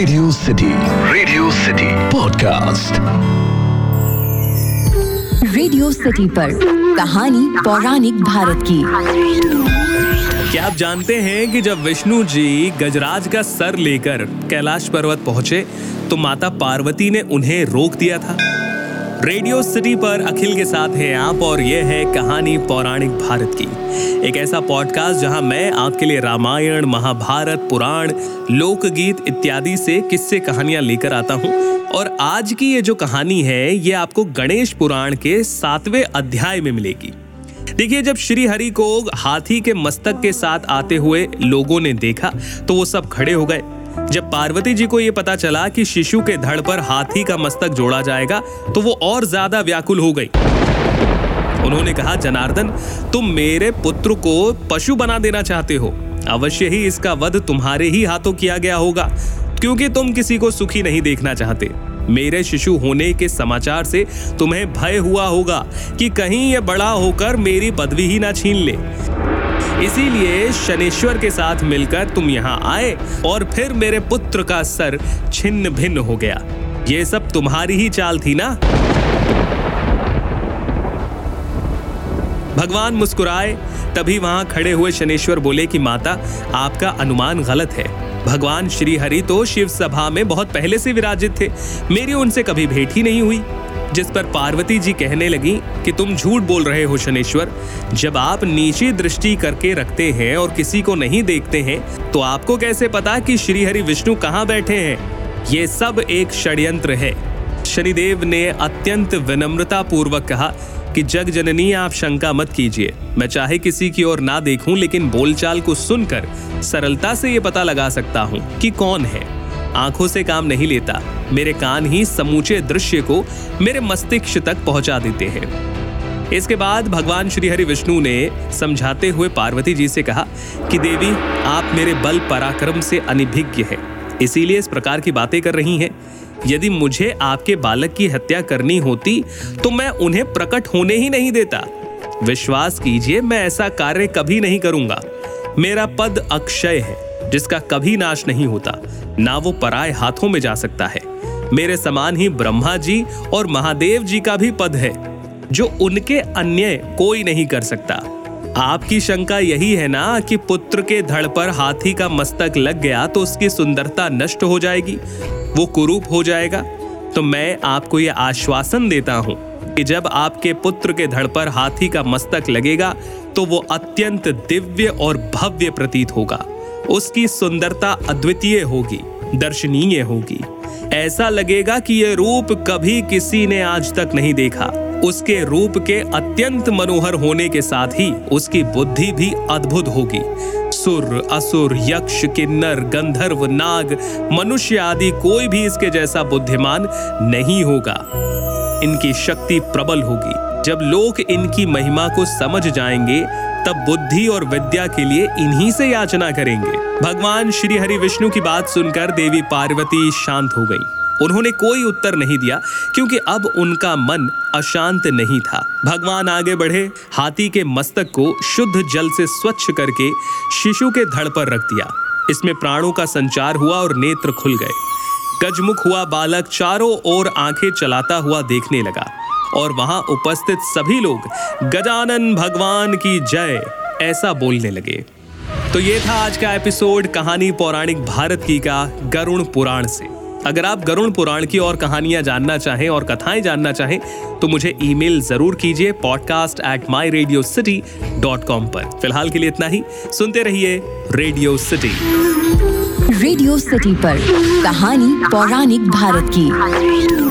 Radio city radio city podcast radio city पर कहानी पौराणिक भारत की। क्या आप जानते हैं कि जब विष्णु जी गजराज का सर लेकर कैलाश पर्वत पहुँचे तो माता पार्वती ने उन्हें रोक दिया था? रेडियो सिटी पर अखिल के साथ हैं आप और यह है कहानी पौराणिक भारत की। एक ऐसा पॉडकास्ट जहाँ मैं आपके लिए रामायण, महाभारत, पुराण, लोकगीत इत्यादि से किस्से कहानियाँ लेकर आता हूँ। और आज की ये जो कहानी है, ये आपको गणेश पुराण के सातवें अध्याय में मिलेगी। देखिए, जब श्री हरि को हाथी के मस्तक के साथ आते हुए लोगों ने देखा तो वो सब खड़े हो गए। जब पार्वती जी को यह पता चला कि शिशु के धड़ पर हाथी का मस्तक जोड़ा जाएगा तो वो और ज़्यादा व्याकुल हो गई। उन्होंने कहा, जनार्दन, तुम मेरे पुत्र को पशु बना देना चाहते हो। अवश्य ही इसका वध तुम्हारे ही हाथों किया गया होगा, क्योंकि तुम किसी को सुखी नहीं देखना चाहते। मेरे शिशु होने के समाचार से तुम्हें भय हुआ होगा कि कहीं ये बड़ा होकर मेरी पदवी ही ना छीन ले। इसीलिए शनेश्वर के साथ मिलकर तुम यहाँ आए और फिर मेरे पुत्र का सर छिन्न भिन्न हो गया। ये सब तुम्हारी ही चाल थी ना? भगवान मुस्कुराए, तभी वहाँ खड़े हुए शनेश्वर बोले कि, माता, आपका अनुमान गलत है। भगवान श्री हरि तो शिव सभा में बहुत पहले से विराजित थे। मेरी उनसे कभी भेंट ही नहीं हुई। जिस पर पार्वती जी कहने लगी कि तुम झूठ बोल रहे हो शनेश्वर। जब आप नीची दृष्टि करके रखते हैं और किसी को नहीं देखते हैं तो आपको कैसे पता कि श्री हरि विष्णु कहाँ बैठे हैं? ये सब एक षड्यंत्र है। शनिदेव ने अत्यंत विनम्रता पूर्वक कहा कि जग जननी आप शंका मत कीजिए। मैं चाहे किसी की ओर ना देखूँ, लेकिन बोलचाल को सुनकर सरलता से ये पता लगा सकता हूँ कि कौन है। आँखों से काम नहीं लेता। मेरे कान ही समूचे दृश्य को मेरे मस्तिष्क तक पहुँचा देते हैं। इसके बाद भगवान श्री हरि विष्णु ने समझाते हुए पार्वती जी से कहा कि देवी, आप मेरे बल पराक्रम से अनिभिज्ञ है, इसीलिए इस प्रकार की बातें कर रही हैं। यदि मुझे आपके बालक की हत्या करनी होती तो मैं उन्हें प्रकट होने ही नहीं देता। विश्वास कीजिए, मैं ऐसा कार्य कभी नहीं करूँगा। मेरा पद अक्षय है, जिसका कभी नाश नहीं होता, ना वो पराए हाथों में जा सकता है। मेरे समान ही ब्रह्मा जी और महादेव जी का भी पद है, जो उनके अन्य कोई नहीं कर सकता। आपकी शंका यही है ना कि पुत्र के धड़ पर हाथी का मस्तक लग गया तो उसकी सुंदरता नष्ट हो जाएगी, वो कुरूप हो जाएगा। तो मैं आपको यह आश्वासन देता हूँ कि जब आपके पुत्र के धड़ पर हाथी का मस्तक लगेगा तो वो अत्यंत दिव्य और भव्य प्रतीत होगा। उसकी सुंदरता अद्वितीय होगी, दर्शनीय होगी। ऐसा लगेगा कि यह रूप कभी किसी ने आज तक नहीं देखा। उसके रूप के अत्यंत मनोहर होने के साथ ही उसकी बुद्धि भी अद्भुत होगी। सुर, असुर, यक्ष, किन्नर, गंधर्व, नाग, मनुष्य आदि कोई भी इसके जैसा बुद्धिमान नहीं होगा। इनकी शक्ति प्रबल होगी। जब लोग इनकी महिमा को समझ जाएँगे तब बुद्धि और विद्या के लिए इन्हीं से याचना करेंगे। भगवान श्री हरि विष्णु की बात सुनकर देवी पार्वती शांत हो गई। उन्होंने कोई उत्तर नहीं दिया, क्योंकि अब उनका मन अशांत नहीं था। भगवान आगे बढ़े, हाथी के मस्तक को शुद्ध जल से स्वच्छ करके शिशु के धड़ पर रख दिया। इसमें प्राणों का संचार हुआ और नेत्र खुल गए। गजमुख हुआ बालक चारों ओर आँखें चलाता हुआ देखने लगा। और वहाँ उपस्थित सभी लोग गजानन भगवान की जय ऐसा बोलने लगे। तो ये था आज का एपिसोड कहानी पौराणिक भारत की का गरुण पुराण से। अगर आप गरुण पुराण की और कहानियाँ जानना चाहें और कथाएँ जानना चाहें तो मुझे ईमेल ज़रूर कीजिए podcast at my radio city dot com पर। फ़िलहाल के लिए इतना ही। सुनते रहिए रेडियो सिटी रेडियो सिटी पर कहानी पौराणिक भारत की।